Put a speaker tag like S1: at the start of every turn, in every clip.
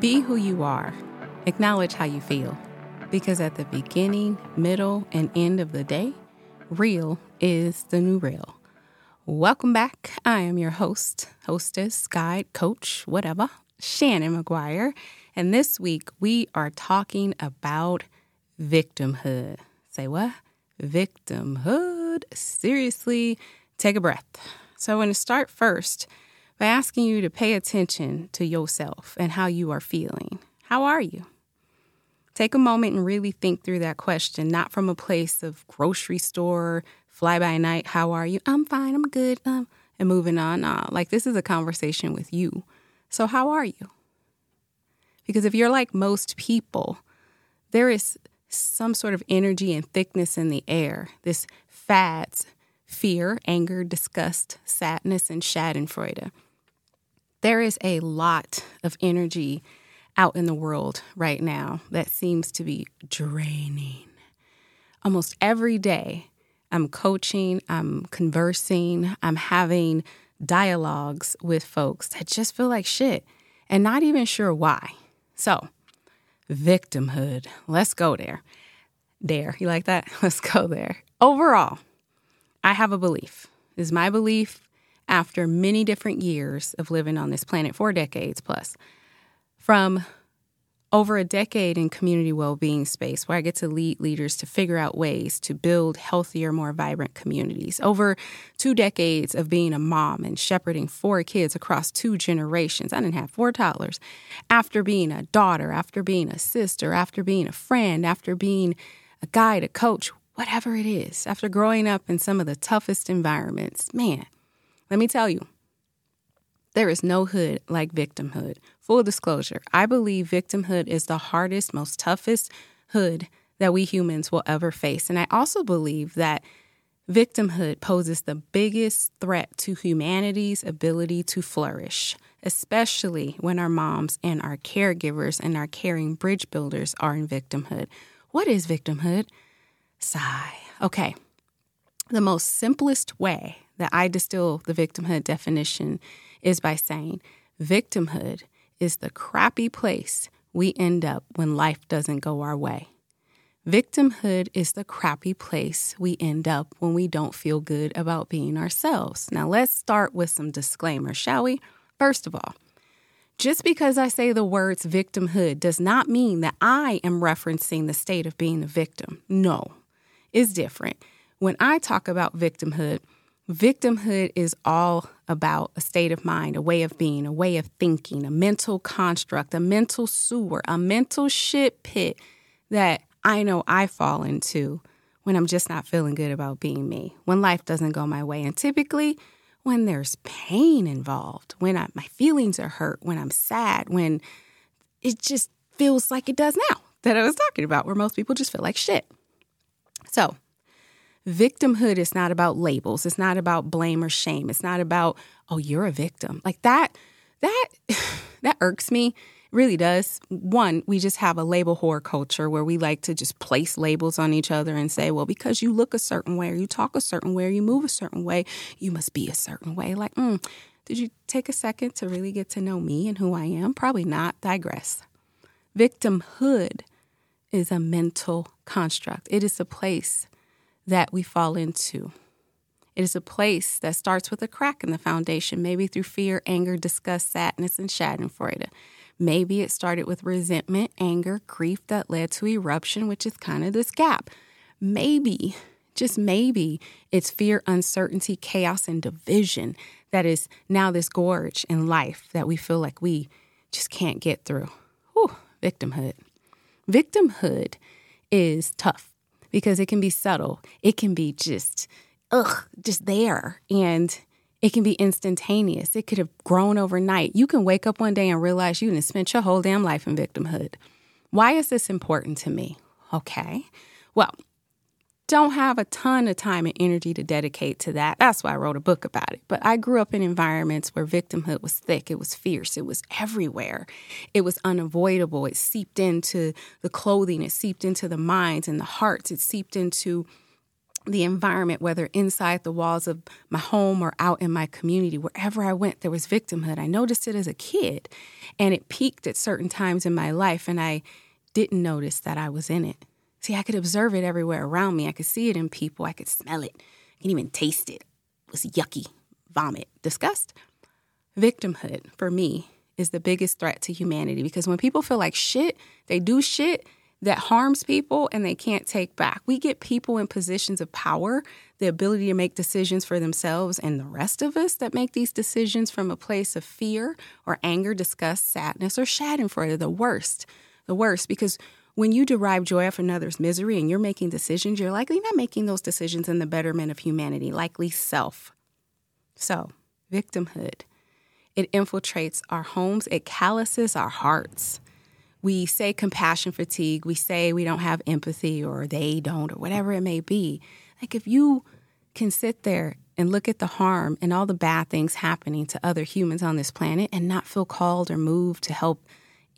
S1: Be who you are. Acknowledge how you feel. Because at the beginning, middle, and end of the day, real is the new real. Welcome back. I am your host, hostess, guide, coach, whatever, Shannon McGuire. And this week we are talking about victimhood. Say what? Victimhood. Seriously, take a breath. So I want to start first by asking you to pay attention to yourself and how you are feeling. How are you? Take a moment and really think through that question, not from a place of grocery store, fly by night, how are you? I'm fine, I'm good, um, and moving on. Nah, like this is a conversation with you. So, how are you? Because if you're like most people, there is some sort of energy and thickness in the air, this fads, fear, anger, disgust, sadness, and schadenfreude there is a lot of energy out in the world right now that seems to be draining. Almost every day, I'm coaching, I'm conversing, I'm having dialogues with folks that just feel like shit and not even sure why. So, victimhood, let's go there. There, you like that? Let's go there. Overall, I have a belief. Is my belief after many different years of living on this planet, four decades plus, from over a decade in community well-being space where I get to lead leaders to figure out ways to build healthier, more vibrant communities. Over two decades of being a mom and shepherding four kids across two generations. I didn't have four toddlers. After being a daughter, after being a sister, after being a friend, after being a guide, a coach, whatever it is, after growing up in some of the toughest environments, man, let me tell you, there is no hood like victimhood. Full disclosure, I believe victimhood is the hardest, most toughest hood that we humans will ever face. And I also believe that victimhood poses the biggest threat to humanity's ability to flourish, especially when our moms and our caregivers and our caring bridge builders are in victimhood. What is victimhood? Sigh. Okay. The most simplest way that I distill the victimhood definition is by saying victimhood is the crappy place we end up when life doesn't go our way. Victimhood is the crappy place we end up when we don't feel good about being ourselves. Now, let's start with some disclaimers, shall we? First of all, just because I say the words victimhood does not mean that I am referencing the state of being a victim. No, it's different. When I talk about victimhood, Victimhood is all about a state of mind, a way of being, a way of thinking, a mental construct, a mental sewer, a mental shit pit that I know I fall into when I'm just not feeling good about being me, when life doesn't go my way. And typically, when there's pain involved, when I, my feelings are hurt, when I'm sad, when it just feels like it does now that I was talking about, where most people just feel like shit. So, victimhood is not about labels. It's not about blame or shame. It's not about, oh, you're a victim. Like that, that, that irks me. It really does. One, we just have a label whore culture where we like to just place labels on each other and say, well, because you look a certain way or you talk a certain way or you move a certain way, you must be a certain way. Like, mm, did you take a second to really get to know me and who I am? Probably not. Digress. Victimhood is a mental construct. It is a place that we fall into. It is a place that starts with a crack in the foundation, maybe through fear, anger, disgust, sadness, and schadenfreude. Maybe it started with resentment, anger, grief that led to eruption, which is kind of this gap. Maybe, just maybe, it's fear, uncertainty, chaos, and division that is now this gorge in life that we feel like we just can't get through. Whew, victimhood. Victimhood is tough because it can be subtle. It can be just, ugh, just there. And it can be instantaneous. It could have grown overnight. You can wake up one day and realize you didn't spend your whole damn life in victimhood. Why is this important to me? Okay. Well, don't have a ton of time and energy to dedicate to that. That's why I wrote a book about it. But I grew up in environments where victimhood was thick, it was fierce, it was everywhere. It was unavoidable. It seeped into the clothing, it seeped into the minds and the hearts, it seeped into the environment, whether inside the walls of my home or out in my community, wherever I went, there was victimhood. I noticed it as a kid, and it peaked at certain times in my life, and I didn't notice that I was in it. See, I could observe it everywhere around me. I could see it in people. I could smell it. I can even taste it. It was yucky, vomit, disgust. Victimhood, for me, is the biggest threat to humanity because when people feel like shit, they do shit that harms people and they can't take back. We get people in positions of power, the ability to make decisions for themselves, and the rest of us that make these decisions from a place of fear or anger, disgust, sadness, or schadenfreude, the worst. The worst, because when you derive joy off another's misery and you're making decisions, you're likely not making those decisions in the betterment of humanity, likely self. So, victimhood. It infiltrates our homes, it calluses our hearts we say compassion fatigue, we say we don't have empathy or they don't or whatever it may be. Like if you can sit there and look at the harm and all the bad things happening to other humans on this planet and not feel called or moved to help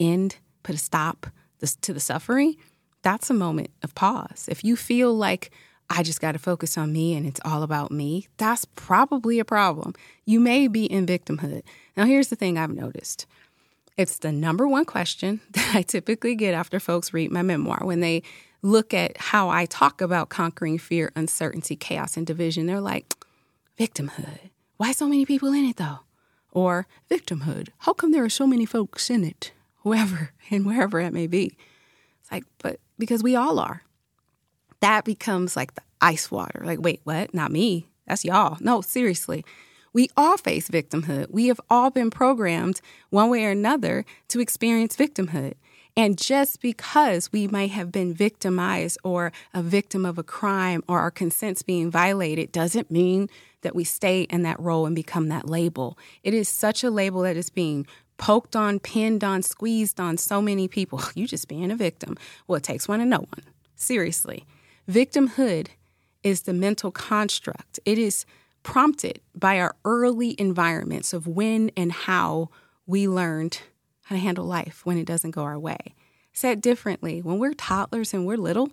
S1: end, put a stop to the suffering, that's a moment of pause. If you feel like I just got to focus on me and it's all about me, that's probably a problem. You may be in victimhood. Now, here's the thing I've noticed it's the number one question that I typically get after folks read my memoir when they look at how I talk about conquering fear, uncertainty, chaos, and division. They're like, victimhood. Why so many people in it though? Or victimhood. How come there are so many folks in it? Whoever and wherever it may be. It's like, but because we all are. That becomes like the ice water. Like, wait, what? Not me. That's y'all. No, seriously. We all face victimhood. We have all been programmed one way or another to experience victimhood. And just because we might have been victimized or a victim of a crime or our consents being violated doesn't mean that we stay in that role and become that label. It is such a label that is being poked on, pinned on, squeezed on so many people. You just being a victim. Well, it takes one to know one. Seriously. Victimhood is the mental construct. It is prompted by our early environments of when and how we learned how to handle life when it doesn't go our way. Said differently, when we're toddlers and we're little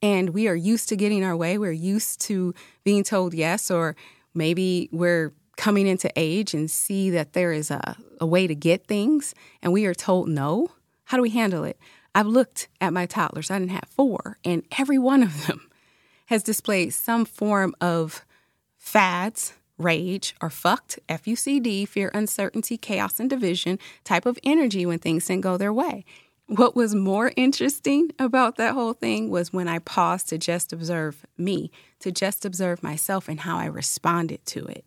S1: and we are used to getting our way, we're used to being told yes, or maybe we're coming into age and see that there is a, a way to get things and we are told no. How do we handle it? I've looked at my toddlers, I didn't have four, and every one of them has displayed some form of fads, rage, or fucked, F U C D, fear, uncertainty, chaos, and division type of energy when things didn't go their way. What was more interesting about that whole thing was when I paused to just observe me, to just observe myself and how I responded to it.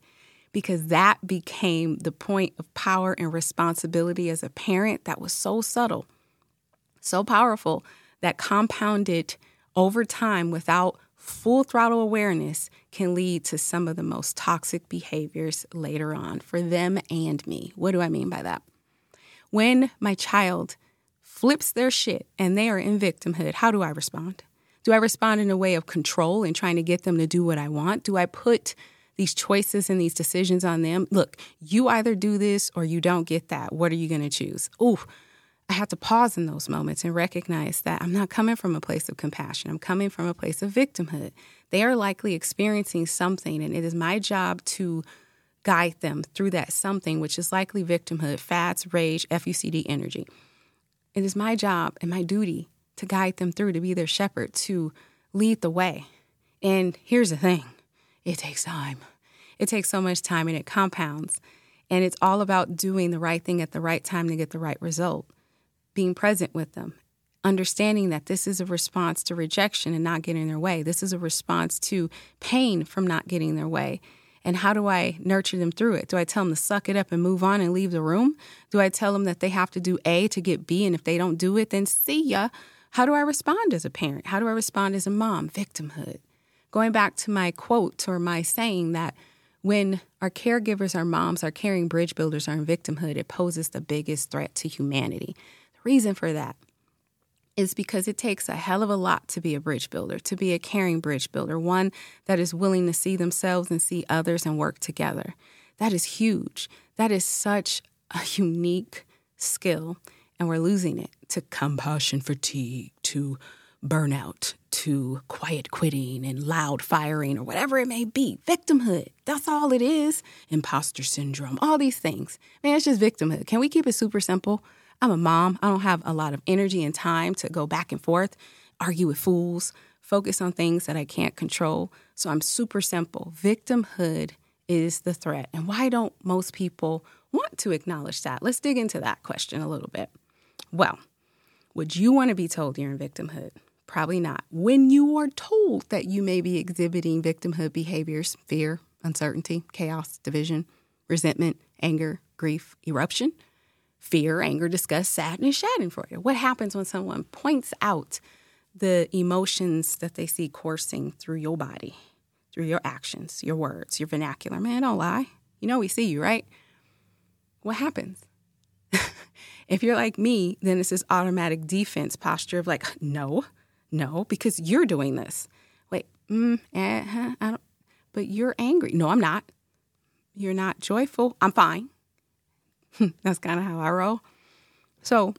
S1: Because that became the point of power and responsibility as a parent that was so subtle, so powerful, that compounded over time without full throttle awareness can lead to some of the most toxic behaviors later on for them and me. What do I mean by that? When my child flips their shit and they are in victimhood, how do I respond? Do I respond in a way of control and trying to get them to do what I want? Do I put these choices and these decisions on them? Look, you either do this or you don't get that. What are you going to choose? Ooh, I have to pause in those moments and recognize that I'm not coming from a place of compassion. I'm coming from a place of victimhood. They are likely experiencing something, and it is my job to guide them through that something, which is likely victimhood, fads, rage, FUCD energy. It is my job and my duty to guide them through, to be their shepherd, to lead the way. And here's the thing it takes time. It takes so much time and it compounds. And it's all about doing the right thing at the right time to get the right result being present with them, understanding that this is a response to rejection and not getting their way. This is a response to pain from not getting their way. And how do I nurture them through it? Do I tell them to suck it up and move on and leave the room? Do I tell them that they have to do A to get B, and if they don't do it, then see ya? How do I respond as a parent? How do I respond as a mom? Victimhood. Going back to my quote or my saying that when our caregivers, our moms, our caring bridge builders are in victimhood, it poses the biggest threat to humanity The reason for that is because it takes a hell of a lot to be a bridge builder, to be a caring bridge builder, one that is willing to see themselves and see others and work together. That is huge. That is such a unique skill, and we're losing it to compassion fatigue, to burnout to quiet quitting and loud firing or whatever it may be. Victimhood. That's all it is. Imposter syndrome, all these things. Man, it's just victimhood. Can we keep it super simple? I'm a mom. I don't have a lot of energy and time to go back and forth, argue with fools, focus on things that I can't control. So I'm super simple. Victimhood is the threat. And why don't most people want to acknowledge that? Let's dig into that question a little bit. Well, would you want to be told you're in victimhood? Probably not. When you are told that you may be exhibiting victimhood behaviors, fear, uncertainty, chaos, division, resentment, anger, grief, eruption, fear, anger, disgust, sadness, schadenfreude. What happens when someone points out the emotions that they see coursing through your body, through your actions, your words, your vernacular? Man, don't lie. You know we see you, right? What happens? if you're like me, then it's this automatic defense posture of like, no, no, because you're doing this. Wait, mm, uh, I don't, but you're angry. No, I'm not. You're not joyful. I'm fine. That's kind of how I roll. So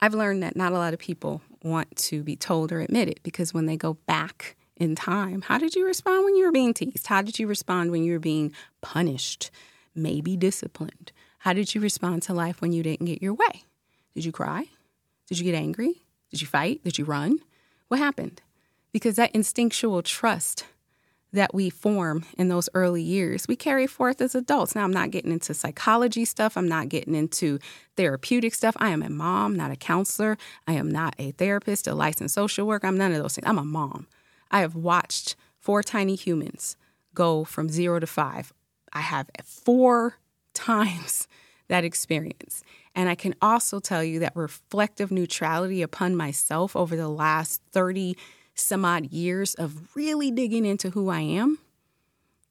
S1: I've learned that not a lot of people want to be told or admitted because when they go back in time, how did you respond when you were being teased? How did you respond when you were being punished, maybe disciplined? How did you respond to life when you didn't get your way? Did you cry? Did you get angry? Did you fight? Did you run? What happened? Because that instinctual trust that we form in those early years, we carry forth as adults. Now, I'm not getting into psychology stuff. I'm not getting into therapeutic stuff. I am a mom, not a counselor. I am not a therapist, a licensed social worker. I'm none of those things. I'm a mom. I have watched four tiny humans go from zero to five. I have four times that experience. And I can also tell you that reflective neutrality upon myself over the last 30 some odd years of really digging into who I am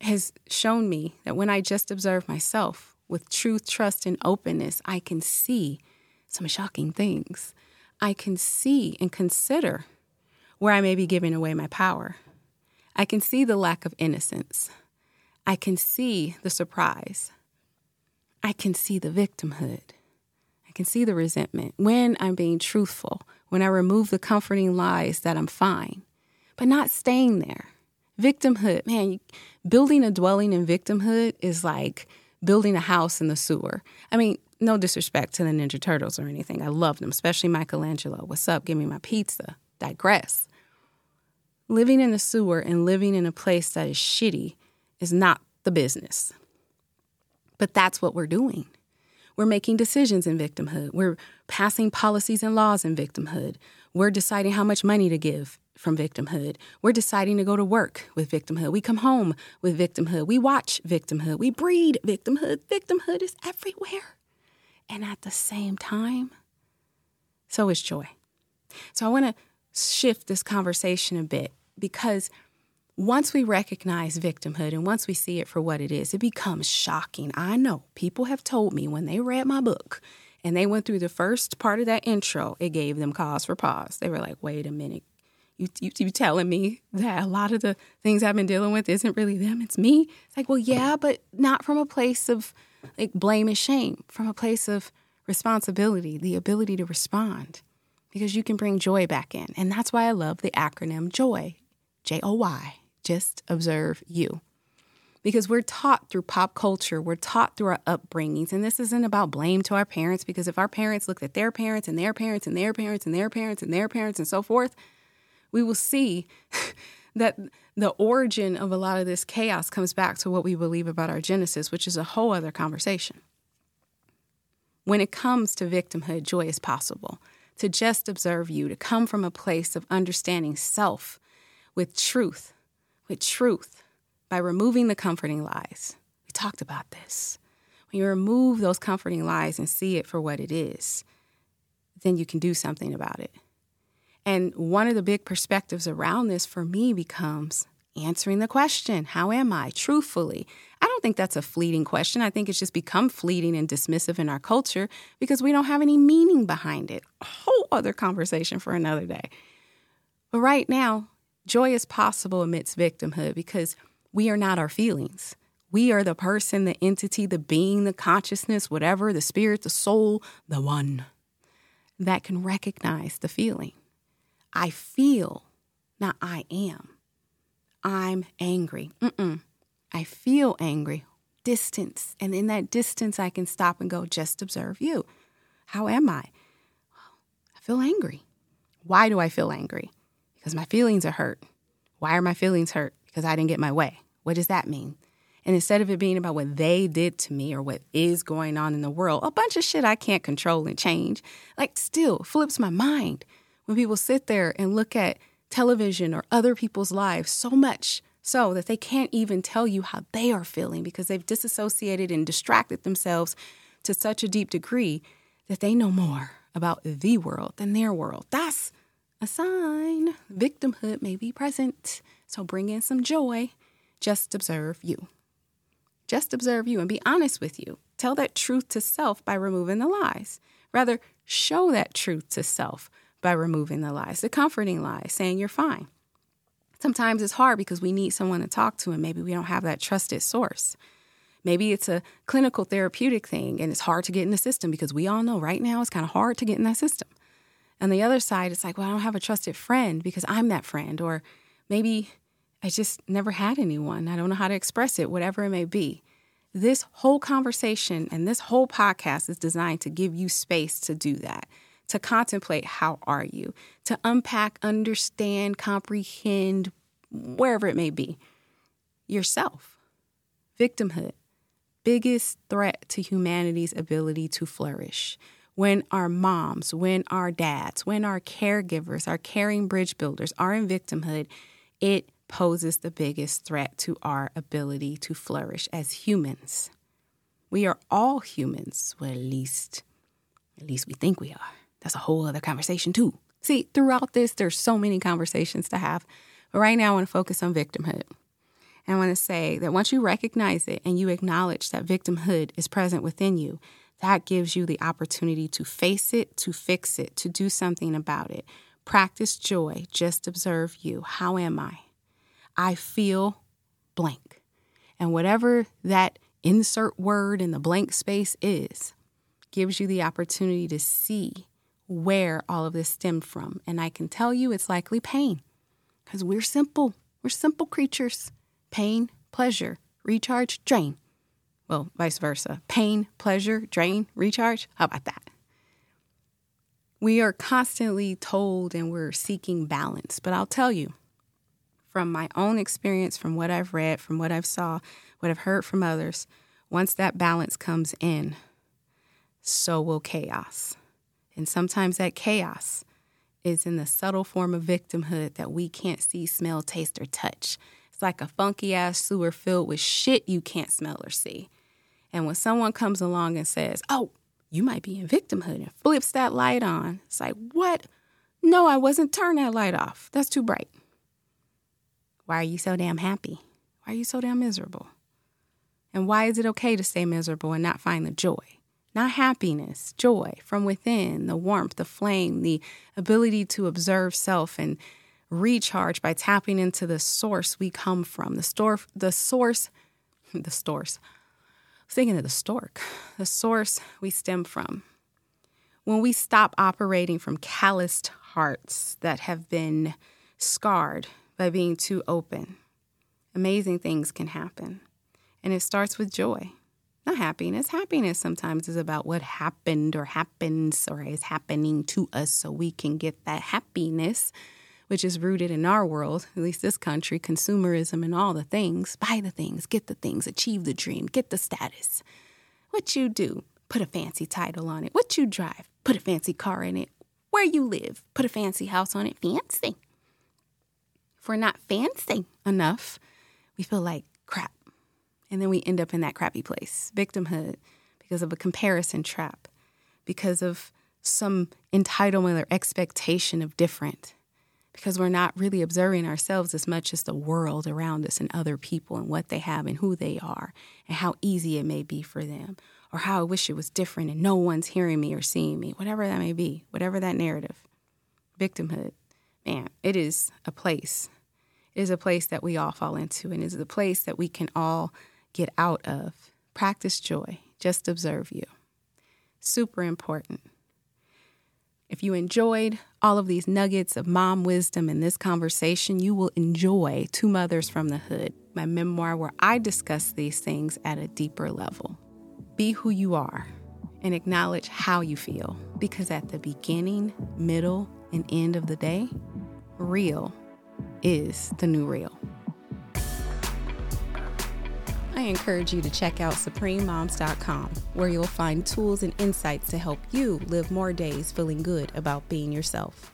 S1: has shown me that when I just observe myself with truth, trust, and openness, I can see some shocking things. I can see and consider where I may be giving away my power. I can see the lack of innocence. I can see the surprise. I can see the victimhood. I can see the resentment when I'm being truthful, when I remove the comforting lies that I'm fine, but not staying there. Victimhood, man, building a dwelling in victimhood is like building a house in the sewer. I mean, no disrespect to the Ninja Turtles or anything. I love them, especially Michelangelo. What's up? Give me my pizza. Digress. Living in a sewer and living in a place that is shitty is not the business. But that's what we're doing. We're making decisions in victimhood. We're passing policies and laws in victimhood. We're deciding how much money to give from victimhood. We're deciding to go to work with victimhood. We come home with victimhood. We watch victimhood. We breed victimhood. Victimhood is everywhere. And at the same time, so is joy. So I want to shift this conversation a bit because once we recognize victimhood and once we see it for what it is, it becomes shocking. I know people have told me when they read my book and they went through the first part of that intro, it gave them cause for pause. They were like, wait a minute. You, you, you telling me that a lot of the things I've been dealing with isn't really them, it's me? It's like, well, yeah, but not from a place of like blame and shame, from a place of responsibility, the ability to respond, because you can bring joy back in. And that's why I love the acronym JOY, J O Y just observe you. Because we're taught through pop culture, we're taught through our upbringings. And this isn't about blame to our parents, because if our parents looked at their parents and their parents and their parents and their parents and their parents and so forth, we will see that the origin of a lot of this chaos comes back to what we believe about our Genesis, which is a whole other conversation. When it comes to victimhood, joy is possible. To just observe you, to come from a place of understanding self with truth, with truth by removing the comforting lies. We talked about this. When you remove those comforting lies and see it for what it is, then you can do something about it. And one of the big perspectives around this for me becomes answering the question How am I? Truthfully. I don't think that's a fleeting question. I think it's just become fleeting and dismissive in our culture because we don't have any meaning behind it. A whole other conversation for another day. But right now, Joy is possible amidst victimhood because we are not our feelings. We are the person, the entity, the being, the consciousness, whatever, the spirit, the soul, the one that can recognize the feeling. I feel, not I am. I'm angry. Mm-mm. I feel angry. Distance. And in that distance, I can stop and go, just observe you. How am I? I feel angry. Why do I feel angry? Because my feelings are hurt. Why are my feelings hurt? Because I didn't get my way. What does that mean? And instead of it being about what they did to me or what is going on in the world, a bunch of shit I can't control and change, like still flips my mind when people sit there and look at television or other people's lives so much so that they can't even tell you how they are feeling because they've disassociated and distracted themselves to such a deep degree that they know more about the world than their world. That's a sign. Victimhood may be present. So bring in some joy. Just observe you. Just observe you and be honest with you. Tell that truth to self by removing the lies. Rather, show that truth to self by removing the lies, the comforting lies, saying you're fine. Sometimes it's hard because we need someone to talk to, and maybe we don't have that trusted source. Maybe it's a clinical therapeutic thing and it's hard to get in the system because we all know right now it's kind of hard to get in that system. And the other side, it's like, well, I don't have a trusted friend because I'm that friend. Or maybe I just never had anyone. I don't know how to express it, whatever it may be. This whole conversation and this whole podcast is designed to give you space to do that, to contemplate how are you, to unpack, understand, comprehend, wherever it may be, yourself. Victimhood, biggest threat to humanity's ability to flourish. When our moms, when our dads, when our caregivers, our caring bridge builders are in victimhood, it poses the biggest threat to our ability to flourish as humans. We are all humans, well, at least, at least we think we are. That's a whole other conversation too. See, throughout this, there's so many conversations to have. But right now, I want to focus on victimhood. And I want to say that once you recognize it and you acknowledge that victimhood is present within you, that gives you the opportunity to face it, to fix it, to do something about it. Practice joy. Just observe you. How am I? I feel blank. And whatever that insert word in the blank space is, gives you the opportunity to see where all of this stemmed from. And I can tell you it's likely pain because we're simple. We're simple creatures pain, pleasure, recharge, drain. Well, vice versa pain, pleasure, drain, recharge. How about that? We are constantly told and we're seeking balance, but I'll tell you from my own experience, from what I've read, from what I've saw, what I've heard from others, once that balance comes in, so will chaos. And sometimes that chaos is in the subtle form of victimhood that we can't see, smell, taste, or touch It's like a funky ass sewer filled with shit you can't smell or see. And when someone comes along and says, Oh, you might be in victimhood and flips that light on, it's like, What? No, I wasn't. Turn that light off. That's too bright. Why are you so damn happy? Why are you so damn miserable? And why is it okay to stay miserable and not find the joy? Not happiness, joy from within, the warmth, the flame, the ability to observe self and recharge by tapping into the source we come from. The store, the source, the source. Thinking of the stork, the source we stem from. When we stop operating from calloused hearts that have been scarred by being too open, amazing things can happen. And it starts with joy, not happiness. Happiness sometimes is about what happened or happens or is happening to us so we can get that happiness which is rooted in our world, at least this country, consumerism and all the things. Buy the things, get the things, achieve the dream, get the status. What you do, put a fancy title on it. What you drive, put a fancy car in it. Where you live, put a fancy house on it. Fancy. If we're not fancy enough, we feel like crap. And then we end up in that crappy place, victimhood, because of a comparison trap, because of some entitlement or expectation of different because we're not really observing ourselves as much as the world around us and other people and what they have and who they are and how easy it may be for them or how I wish it was different and no one's hearing me or seeing me, whatever that may be, whatever that narrative. Victimhood, man, it is a place. It is a place that we all fall into and is a place that we can all get out of. Practice joy, just observe you. Super important If you enjoyed all of these nuggets of mom wisdom in this conversation, you will enjoy To (M)others from the Hood, my memoir where I discuss these things at a deeper level. Be who you are and acknowledge how you feel because at the beginning, middle, and end of the day, real is the new real. Encourage you to check out SupremeMoms.com, where you'll find tools and insights to help you live more days feeling good about being yourself.